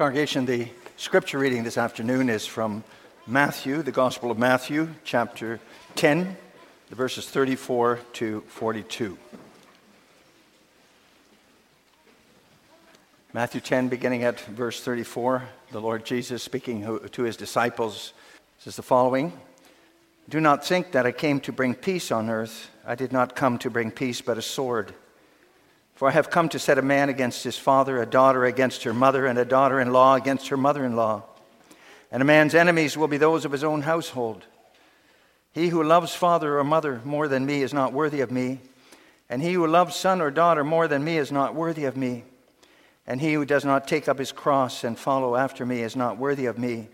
Congregation, the scripture reading this afternoon is from Matthew, the Gospel of Matthew, chapter 10, the verses 34 to 42. Matthew 10, beginning at verse 34, the Lord Jesus speaking to his disciples says the following Do not think that I came to bring peace on earth. I did not come to bring peace, but a sword. For I have come to set a man against his father, a daughter against her mother, and a daughter in law against her mother in law. And a man's enemies will be those of his own household. He who loves father or mother more than me is not worthy of me, and he who loves son or daughter more than me is not worthy of me. And he who does not take up his cross and follow after me is not worthy of me.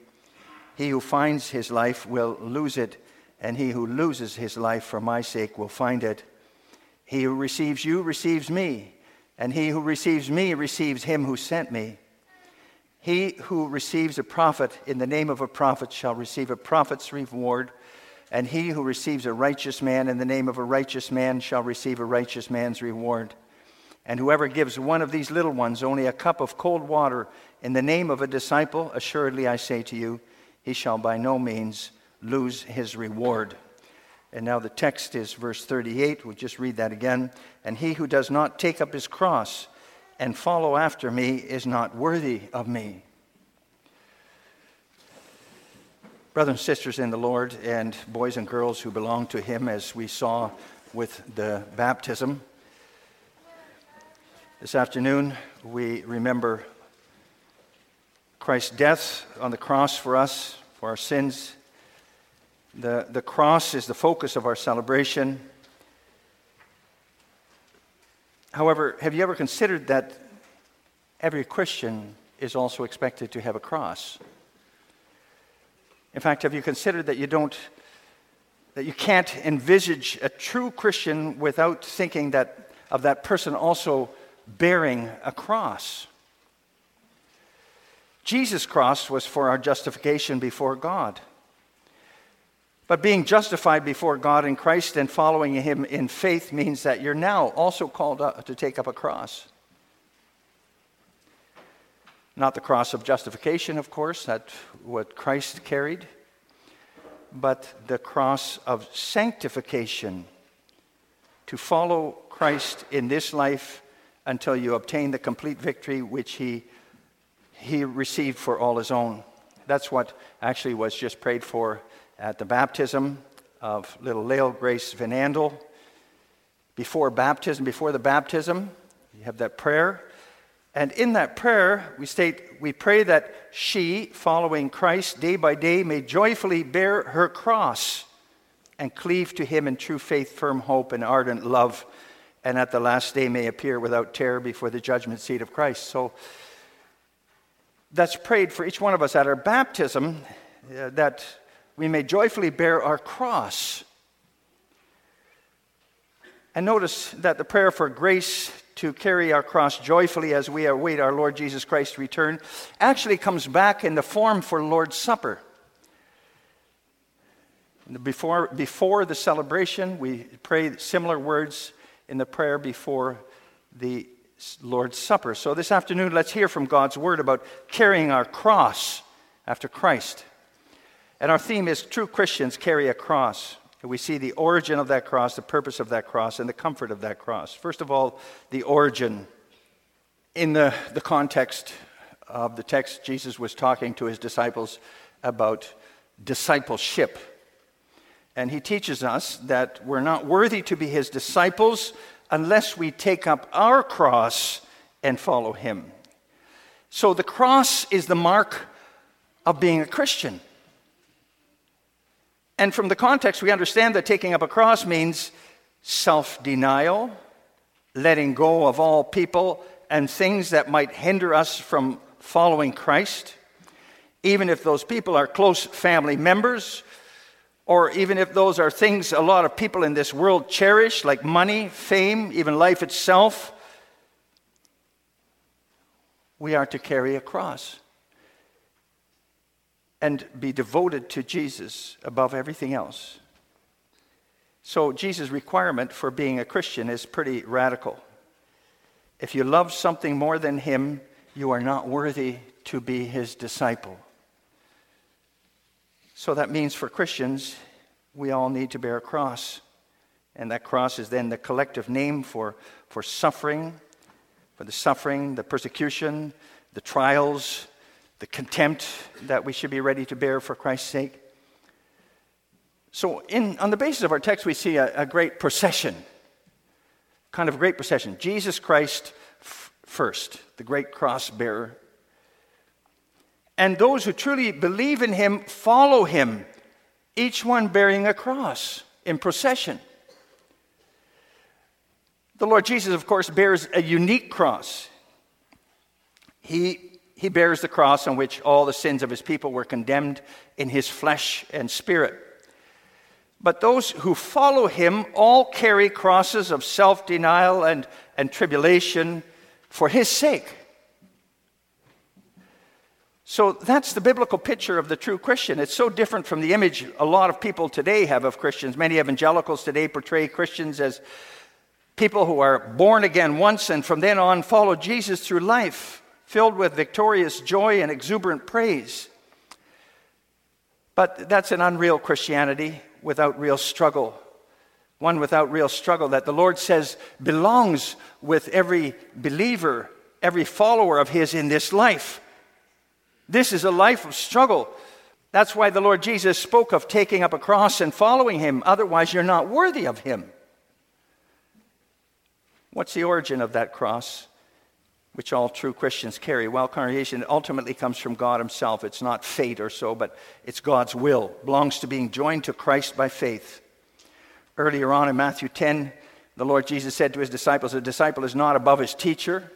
He who finds his life will lose it, and he who loses his life for my sake will find it. He who receives you receives me and he who receives me receives him who sent me. He who receives a prophet in the name of a prophet shall receive a prophet's reward, and he who receives a righteous man in the name of a righteous man shall receive a righteous man's reward. And whoever gives one of these little ones only a cup of cold water in the name of a disciple, assuredly I say to you, he shall by no means lose his reward. And now the text is verse 38. We'll just read that again. And he who does not take up his cross and follow after me is not worthy of me. Brothers and sisters in the Lord, and boys and girls who belong to him, as we saw with the baptism, this afternoon we remember Christ's death on the cross for us, for our sins the, the cross is the focus of our celebration. However, have you ever considered that every Christian is also expected to have a cross? In fact, have you considered that you don't that you can't envisage a true Christian without thinking that of that person also bearing a cross? Jesus' cross was for our justification before God. But being justified before God in Christ and following Him in faith means that you're now also called up to take up a cross. Not the cross of justification, of course, that's what Christ carried, but the cross of sanctification. To follow Christ in this life until you obtain the complete victory which He, he received for all His own. That's what actually was just prayed for at the baptism of little Lael Grace Van Andel. Before baptism, before the baptism, you have that prayer. And in that prayer, we state, we pray that she, following Christ day by day, may joyfully bear her cross and cleave to him in true faith, firm hope, and ardent love, and at the last day may appear without terror before the judgment seat of Christ. So that's prayed for each one of us at our baptism, uh, that we may joyfully bear our cross. And notice that the prayer for grace to carry our cross joyfully as we await our Lord Jesus Christ's return actually comes back in the form for Lord's Supper. Before, before the celebration, we pray similar words in the prayer before the Lord's Supper. So this afternoon, let's hear from God's Word about carrying our cross after Christ. And our theme is True Christians Carry a Cross. And we see the origin of that cross, the purpose of that cross, and the comfort of that cross. First of all, the origin. In the, the context of the text, Jesus was talking to his disciples about discipleship. And he teaches us that we're not worthy to be his disciples unless we take up our cross and follow him. So the cross is the mark of being a Christian. And from the context, we understand that taking up a cross means self denial, letting go of all people and things that might hinder us from following Christ, even if those people are close family members, or even if those are things a lot of people in this world cherish, like money, fame, even life itself. We are to carry a cross and be devoted to Jesus above everything else. So, Jesus' requirement for being a Christian is pretty radical. If you love something more than Him, you are not worthy to be his disciple. So that means for Christians, we all need to bear a cross. And that cross is then the collective name for, for suffering, for the suffering, the persecution, the trials, the contempt that we should be ready to bear for Christ's sake. So, in, on the basis of our text, we see a, a great procession, kind of a great procession. Jesus Christ f- first, the great cross bearer. And those who truly believe in him follow him, each one bearing a cross in procession. The Lord Jesus, of course, bears a unique cross. He, he bears the cross on which all the sins of his people were condemned in his flesh and spirit. But those who follow him all carry crosses of self denial and, and tribulation for his sake. So that's the biblical picture of the true Christian. It's so different from the image a lot of people today have of Christians. Many evangelicals today portray Christians as people who are born again once and from then on follow Jesus through life, filled with victorious joy and exuberant praise. But that's an unreal Christianity without real struggle. One without real struggle that the Lord says belongs with every believer, every follower of His in this life. This is a life of struggle. That's why the Lord Jesus spoke of taking up a cross and following Him. Otherwise, you're not worthy of Him. What's the origin of that cross, which all true Christians carry? Well, congregation, ultimately comes from God Himself. It's not fate or so, but it's God's will. It belongs to being joined to Christ by faith. Earlier on in Matthew 10, the Lord Jesus said to his disciples, A disciple is not above his teacher,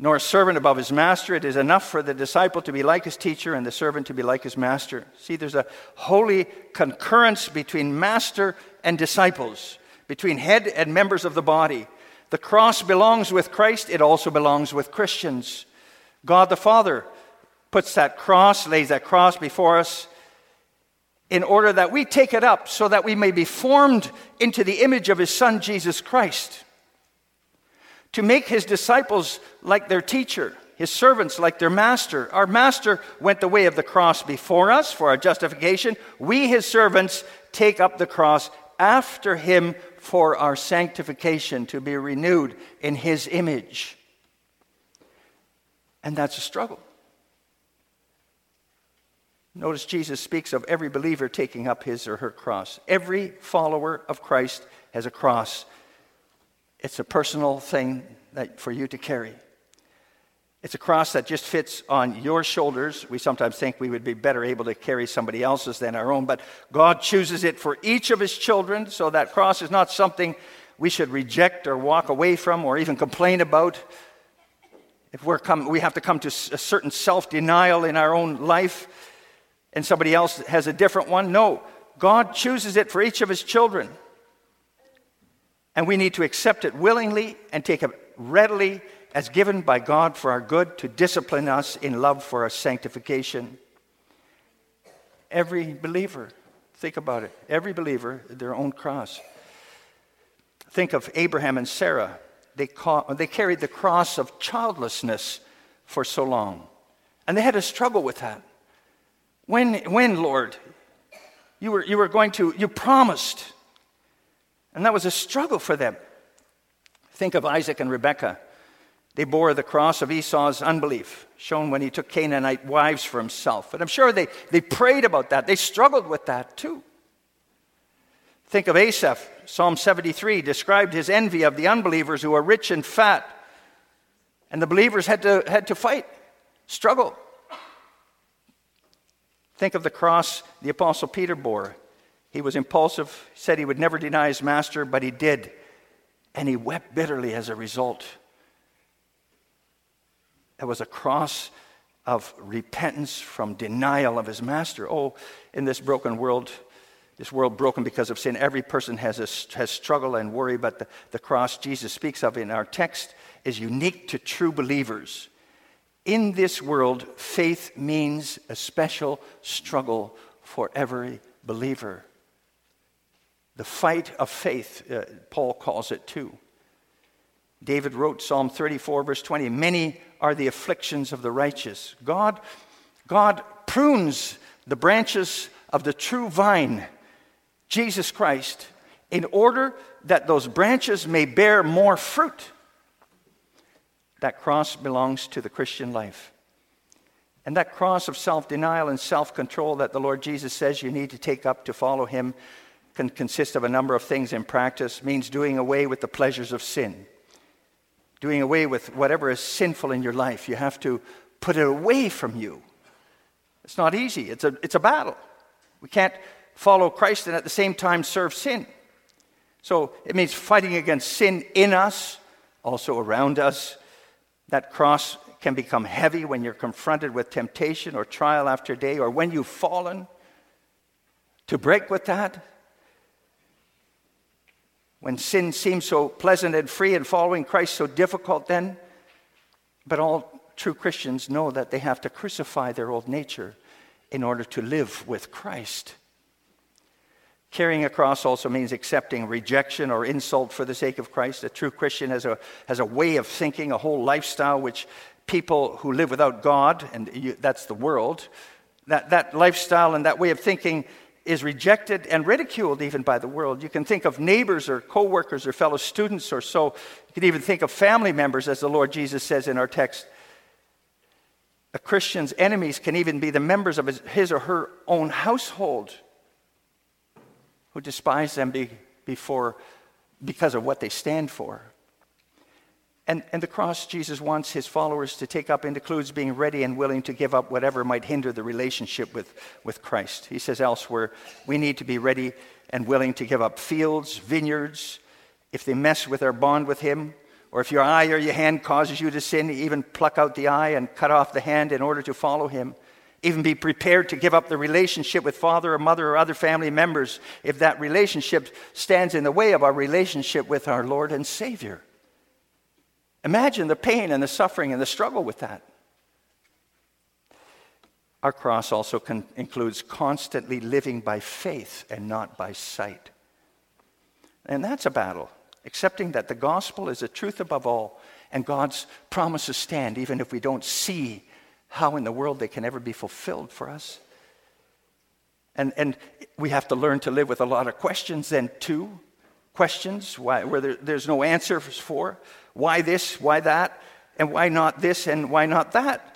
nor a servant above his master. It is enough for the disciple to be like his teacher and the servant to be like his master. See, there's a holy concurrence between master and disciples, between head and members of the body. The cross belongs with Christ, it also belongs with Christians. God the Father puts that cross, lays that cross before us in order that we take it up so that we may be formed into the image of his Son, Jesus Christ. To make his disciples like their teacher, his servants like their master. Our master went the way of the cross before us for our justification. We, his servants, take up the cross after him for our sanctification, to be renewed in his image. And that's a struggle. Notice Jesus speaks of every believer taking up his or her cross. Every follower of Christ has a cross. It's a personal thing that, for you to carry. It's a cross that just fits on your shoulders. We sometimes think we would be better able to carry somebody else's than our own, but God chooses it for each of His children, so that cross is not something we should reject or walk away from or even complain about. If we're come, we have to come to a certain self denial in our own life, and somebody else has a different one. No, God chooses it for each of His children. And we need to accept it willingly and take it readily as given by God for our good to discipline us in love for our sanctification. Every believer, think about it, every believer, their own cross. Think of Abraham and Sarah. They, ca- they carried the cross of childlessness for so long. And they had to struggle with that. When, when Lord? You were, you were going to, you promised. And that was a struggle for them. Think of Isaac and Rebekah. They bore the cross of Esau's unbelief, shown when he took Canaanite wives for himself. And I'm sure they, they prayed about that. They struggled with that too. Think of Asaph. Psalm 73 described his envy of the unbelievers who are rich and fat. And the believers had to, had to fight, struggle. Think of the cross the Apostle Peter bore. He was impulsive, said he would never deny his master, but he did. And he wept bitterly as a result. It was a cross of repentance from denial of his master. Oh, in this broken world, this world broken because of sin, every person has, a, has struggle and worry, but the, the cross Jesus speaks of in our text is unique to true believers. In this world, faith means a special struggle for every believer. The fight of faith, uh, Paul calls it too. David wrote Psalm 34, verse 20 Many are the afflictions of the righteous. God, God prunes the branches of the true vine, Jesus Christ, in order that those branches may bear more fruit. That cross belongs to the Christian life. And that cross of self denial and self control that the Lord Jesus says you need to take up to follow Him can consist of a number of things in practice, means doing away with the pleasures of sin, doing away with whatever is sinful in your life. You have to put it away from you. It's not easy, it's a, it's a battle. We can't follow Christ and at the same time serve sin. So it means fighting against sin in us, also around us. That cross can become heavy when you're confronted with temptation or trial after day, or when you've fallen. To break with that, when sin seems so pleasant and free and following Christ so difficult, then, but all true Christians know that they have to crucify their old nature in order to live with Christ. Carrying a cross also means accepting rejection or insult for the sake of Christ. A true Christian has a, has a way of thinking, a whole lifestyle which people who live without God, and you, that's the world, that, that lifestyle and that way of thinking is rejected and ridiculed even by the world. You can think of neighbors or coworkers or fellow students or so. You can even think of family members, as the Lord Jesus says in our text. A Christian's enemies can even be the members of his, his or her own household who despise them be, before, because of what they stand for. And, and the cross Jesus wants his followers to take up includes being ready and willing to give up whatever might hinder the relationship with, with Christ. He says elsewhere, we need to be ready and willing to give up fields, vineyards, if they mess with our bond with him, or if your eye or your hand causes you to sin, even pluck out the eye and cut off the hand in order to follow him. Even be prepared to give up the relationship with father or mother or other family members if that relationship stands in the way of our relationship with our Lord and Savior. Imagine the pain and the suffering and the struggle with that. Our cross also con- includes constantly living by faith and not by sight. And that's a battle, accepting that the gospel is the truth above all and God's promises stand even if we don't see how in the world they can ever be fulfilled for us. And, and we have to learn to live with a lot of questions then, too. Questions why, where there, there's no answers for. Why this? Why that? And why not this? And why not that?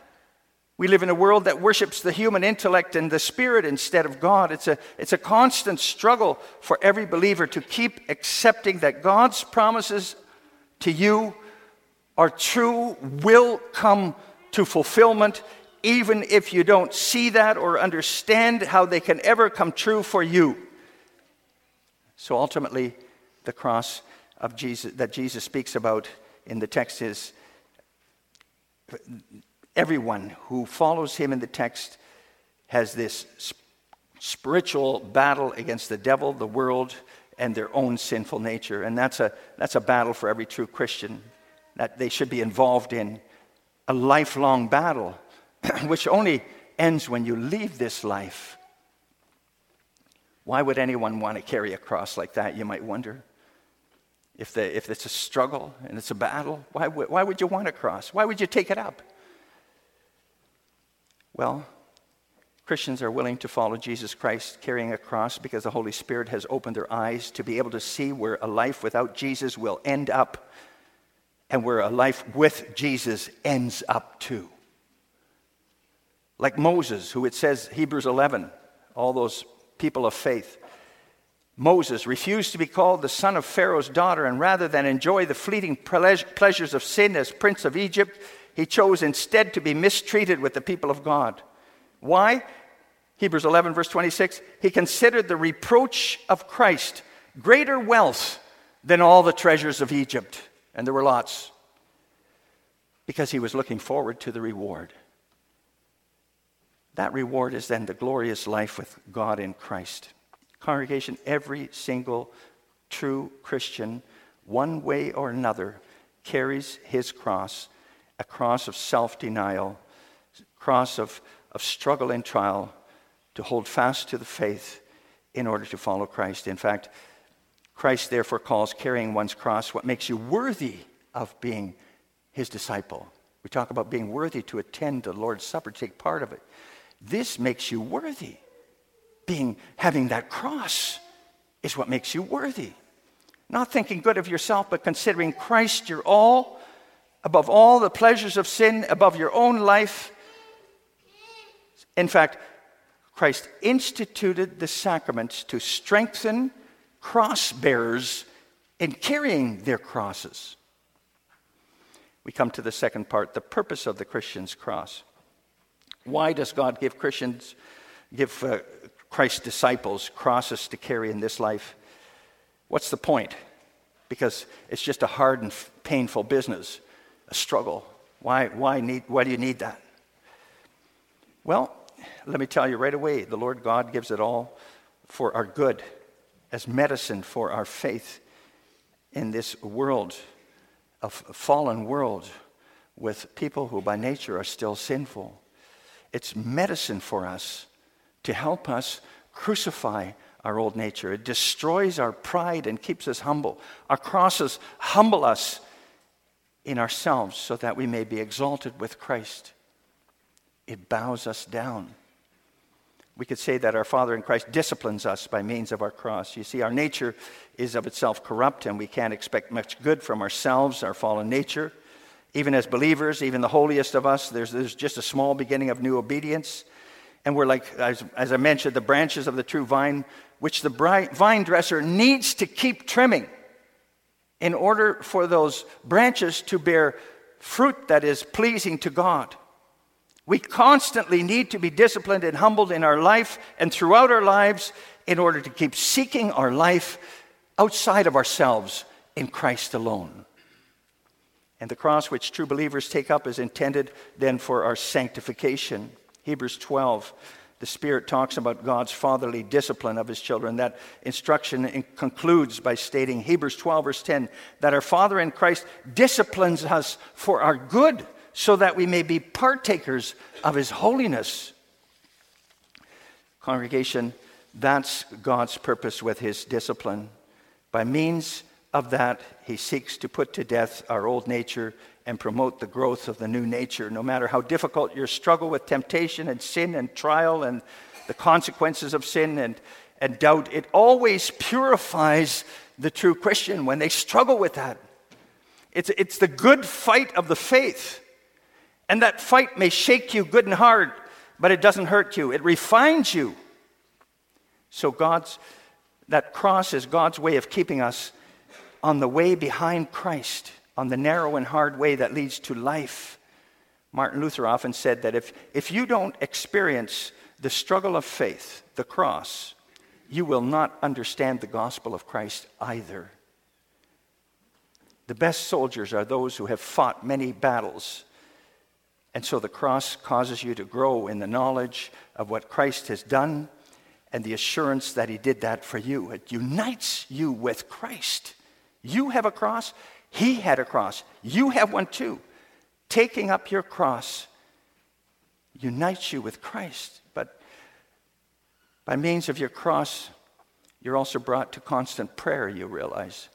We live in a world that worships the human intellect and the spirit instead of God. It's a, it's a constant struggle for every believer to keep accepting that God's promises to you are true, will come to fulfillment, even if you don't see that or understand how they can ever come true for you. So ultimately, the cross of Jesus that Jesus speaks about in the text is everyone who follows him in the text has this spiritual battle against the devil, the world, and their own sinful nature. And that's a, that's a battle for every true Christian that they should be involved in a lifelong battle, which only ends when you leave this life. Why would anyone want to carry a cross like that, you might wonder? If, the, if it's a struggle and it's a battle, why, why would you want a cross? Why would you take it up? Well, Christians are willing to follow Jesus Christ carrying a cross because the Holy Spirit has opened their eyes to be able to see where a life without Jesus will end up and where a life with Jesus ends up too. Like Moses, who it says, Hebrews 11, all those people of faith. Moses refused to be called the son of Pharaoh's daughter, and rather than enjoy the fleeting pleasures of sin as prince of Egypt, he chose instead to be mistreated with the people of God. Why? Hebrews 11, verse 26 he considered the reproach of Christ greater wealth than all the treasures of Egypt and there were lots, because he was looking forward to the reward. That reward is then the glorious life with God in Christ. Congregation, every single true Christian, one way or another, carries his cross, a cross of self denial, cross of, of struggle and trial, to hold fast to the faith in order to follow Christ. In fact, Christ therefore calls carrying one's cross what makes you worthy of being his disciple. We talk about being worthy to attend the Lord's Supper, take part of it. This makes you worthy. Being having that cross is what makes you worthy. Not thinking good of yourself, but considering Christ your all, above all the pleasures of sin, above your own life. In fact, Christ instituted the sacraments to strengthen cross bearers in carrying their crosses. We come to the second part the purpose of the Christian's cross. Why does God give Christians, give uh, Christ's disciples crosses to carry in this life? What's the point? Because it's just a hard and painful business, a struggle. Why, why, need, why do you need that? Well, let me tell you right away the Lord God gives it all for our good, as medicine for our faith in this world, a fallen world with people who by nature are still sinful. It's medicine for us to help us crucify our old nature. It destroys our pride and keeps us humble. Our crosses humble us in ourselves so that we may be exalted with Christ. It bows us down. We could say that our Father in Christ disciplines us by means of our cross. You see, our nature is of itself corrupt, and we can't expect much good from ourselves, our fallen nature. Even as believers, even the holiest of us, there's, there's just a small beginning of new obedience. And we're like, as, as I mentioned, the branches of the true vine, which the vine dresser needs to keep trimming in order for those branches to bear fruit that is pleasing to God. We constantly need to be disciplined and humbled in our life and throughout our lives in order to keep seeking our life outside of ourselves in Christ alone. And the cross which true believers take up is intended then for our sanctification. Hebrews 12, the Spirit talks about God's fatherly discipline of his children. That instruction concludes by stating, Hebrews 12, verse 10, that our Father in Christ disciplines us for our good so that we may be partakers of his holiness. Congregation, that's God's purpose with his discipline. By means of that, he seeks to put to death our old nature and promote the growth of the new nature. No matter how difficult your struggle with temptation and sin and trial and the consequences of sin and, and doubt, it always purifies the true Christian when they struggle with that. It's, it's the good fight of the faith. And that fight may shake you good and hard, but it doesn't hurt you. It refines you. So God's that cross is God's way of keeping us on the way behind Christ, on the narrow and hard way that leads to life. Martin Luther often said that if, if you don't experience the struggle of faith, the cross, you will not understand the gospel of Christ either. The best soldiers are those who have fought many battles and so the cross causes you to grow in the knowledge of what Christ has done and the assurance that he did that for you. It unites you with Christ. You have a cross, he had a cross. You have one too. Taking up your cross unites you with Christ. But by means of your cross, you're also brought to constant prayer, you realize.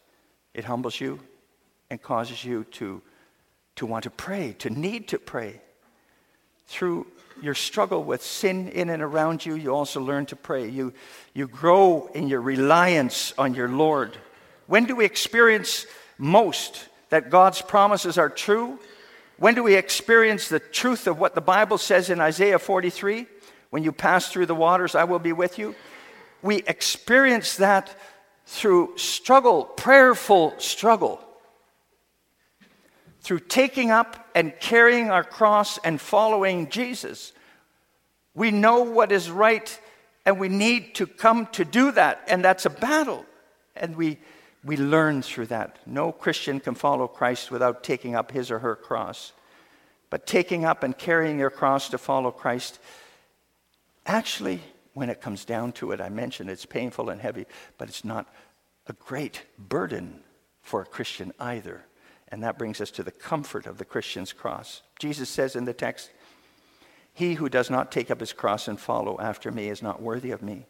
It humbles you and causes you to, to want to pray, to need to pray through your struggle with sin in and around you, you also learn to pray. You, you grow in your reliance on your Lord. When do we experience most that God's promises are true? When do we experience the truth of what the Bible says in Isaiah 43? When you pass through the waters, I will be with you. We experience that through struggle, prayerful struggle through taking up and carrying our cross and following Jesus. We know what is right and we need to come to do that, and that's a battle. And we, we learn through that. No Christian can follow Christ without taking up his or her cross. But taking up and carrying your cross to follow Christ, actually, when it comes down to it, I mentioned it's painful and heavy, but it's not a great burden for a Christian either. And that brings us to the comfort of the Christian's cross. Jesus says in the text, He who does not take up his cross and follow after me is not worthy of me.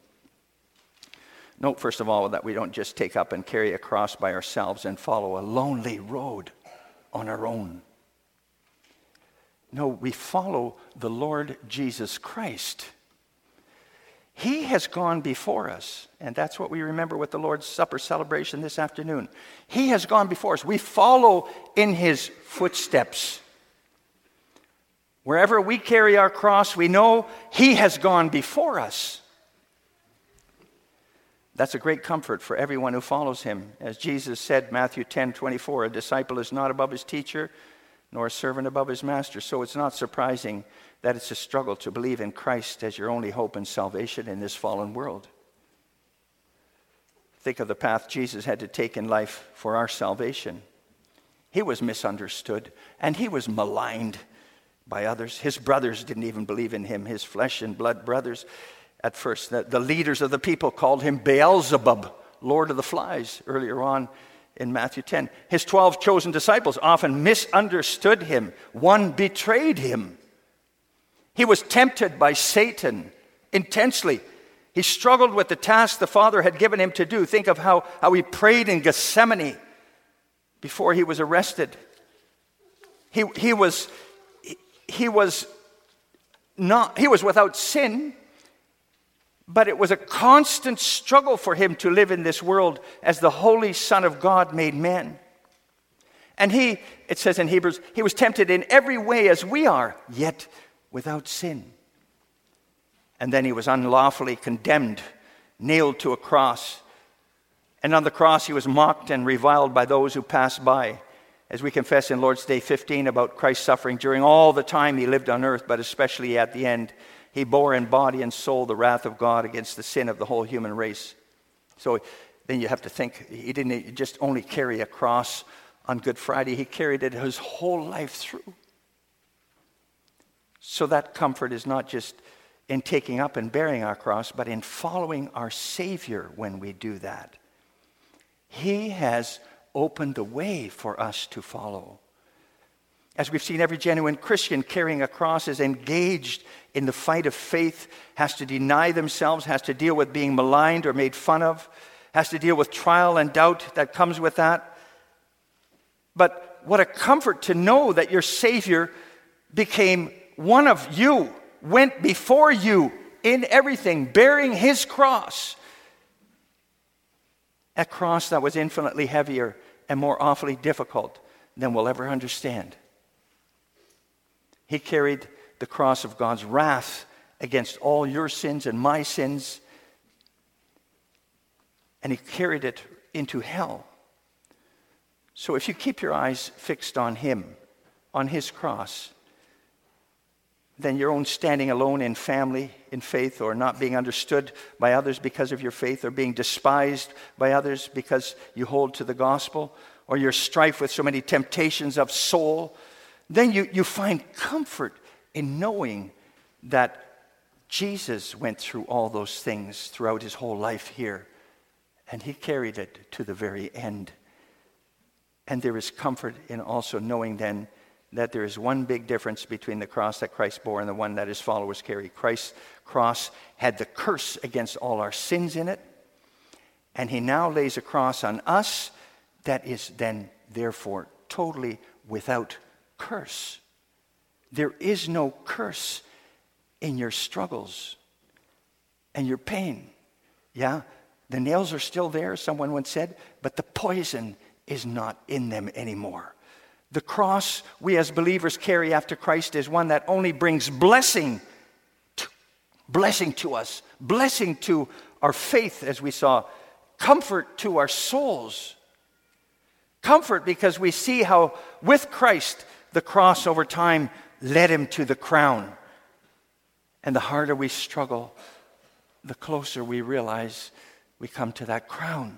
Note, first of all, that we don't just take up and carry a cross by ourselves and follow a lonely road. on our own. No, we follow the Lord Jesus Christ. He has gone before us, and that's what we remember with the Lord's Supper celebration this afternoon. He has gone before us. We follow in his footsteps. Wherever we carry our cross, we know he has gone before us. That's a great comfort for everyone who follows him. As Jesus said, Matthew 10 24, a disciple is not above his teacher, nor a servant above his master. So it's not surprising that it's a struggle to believe in Christ as your only hope and salvation in this fallen world. Think of the path Jesus had to take in life for our salvation. He was misunderstood and he was maligned by others. His brothers didn't even believe in him, his flesh and blood brothers. At first, the, leaders of the people called him Beelzebub, Lord of the Flies, earlier on in Matthew 10. His 12 chosen disciples often misunderstood him, one betrayed him. He was tempted by Satan intensely. He struggled with the task the Father had given him to do. Think of how, how he prayed in Gethsemane before he was arrested. He, he, was, he, was not, he was without sin, but it was a constant struggle for him to live in this world as the Holy Son of God made man. And he, it says in Hebrews, he was tempted in every way as we are, yet without sin. And then he was unlawfully condemned, nailed to a cross. And on the cross, he was mocked and reviled by those who passed by. As we confess in Lord's Day 15 about Christ's suffering during all the time he lived on earth, but especially at the end, he bore in body and soul the wrath of God against the sin of the whole human race. So then you have to think he didn't just only carry a cross on Good Friday, he carried it his whole life through. So that comfort is not just in taking up and bearing our cross, but in following our Savior when we do that. He has opened the way for us to follow. As we've seen, every genuine Christian carrying a cross is engaged in the fight of faith, has to deny themselves, has to deal with being maligned or made fun of, has to deal with trial and doubt that comes with that. But what a comfort to know that your Savior became one of you went before you in everything, bearing his cross. A cross that was infinitely heavier and more awfully difficult than we'll ever understand. He carried the cross of God's wrath against all your sins and my sins, and he carried it into hell. So if you keep your eyes fixed on him, on his cross, then your own standing alone in family, in faith, or not being understood by others because of your faith, or being despised by others because you hold to the gospel, or your strife with so many temptations of soul, then you, you find comfort in knowing that Jesus went through all those things throughout his whole life here, and he carried it to the very end. And there is comfort in also knowing then that there is one big difference between the cross that Christ bore and the one that his followers carry. Christ's cross had the curse against all our sins in it, and he now lays a cross on us that is then, therefore, totally without curse. There is no curse in your struggles and your pain. Yeah, the nails are still there, someone once said, but the poison is not in them anymore. The cross we as believers carry after Christ is one that only brings blessing, to, blessing to us, blessing to our faith, as we saw, comfort to our souls. Comfort because we see how with Christ the cross over time led him to the crown. And the harder we struggle, the closer we realize we come to that crown.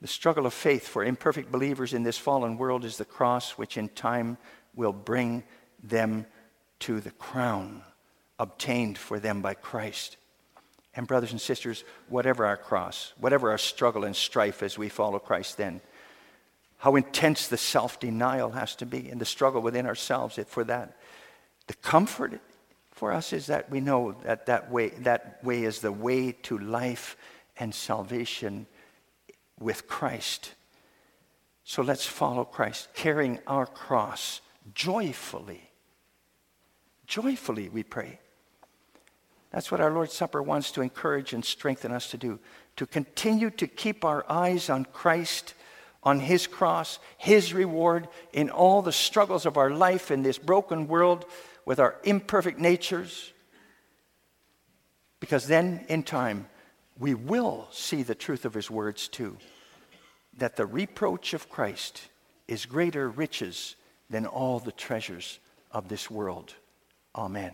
The struggle of faith for imperfect believers in this fallen world is the cross which in time will bring them to the crown obtained for them by Christ. And, brothers and sisters, whatever our cross, whatever our struggle and strife as we follow Christ, then, how intense the self denial has to be and the struggle within ourselves for that. The comfort for us is that we know that that way, that way is the way to life and salvation with Christ. So let's follow Christ, carrying our cross joyfully. Joyfully, we pray. That's what our Lord's Supper wants to encourage and strengthen us to do to continue to keep our eyes on Christ, on His cross, His reward in all the struggles of our life in this broken world with our imperfect natures. Because then, in time, we will see the truth of His words too that the reproach of Christ is greater riches than all the treasures of this world. Amen.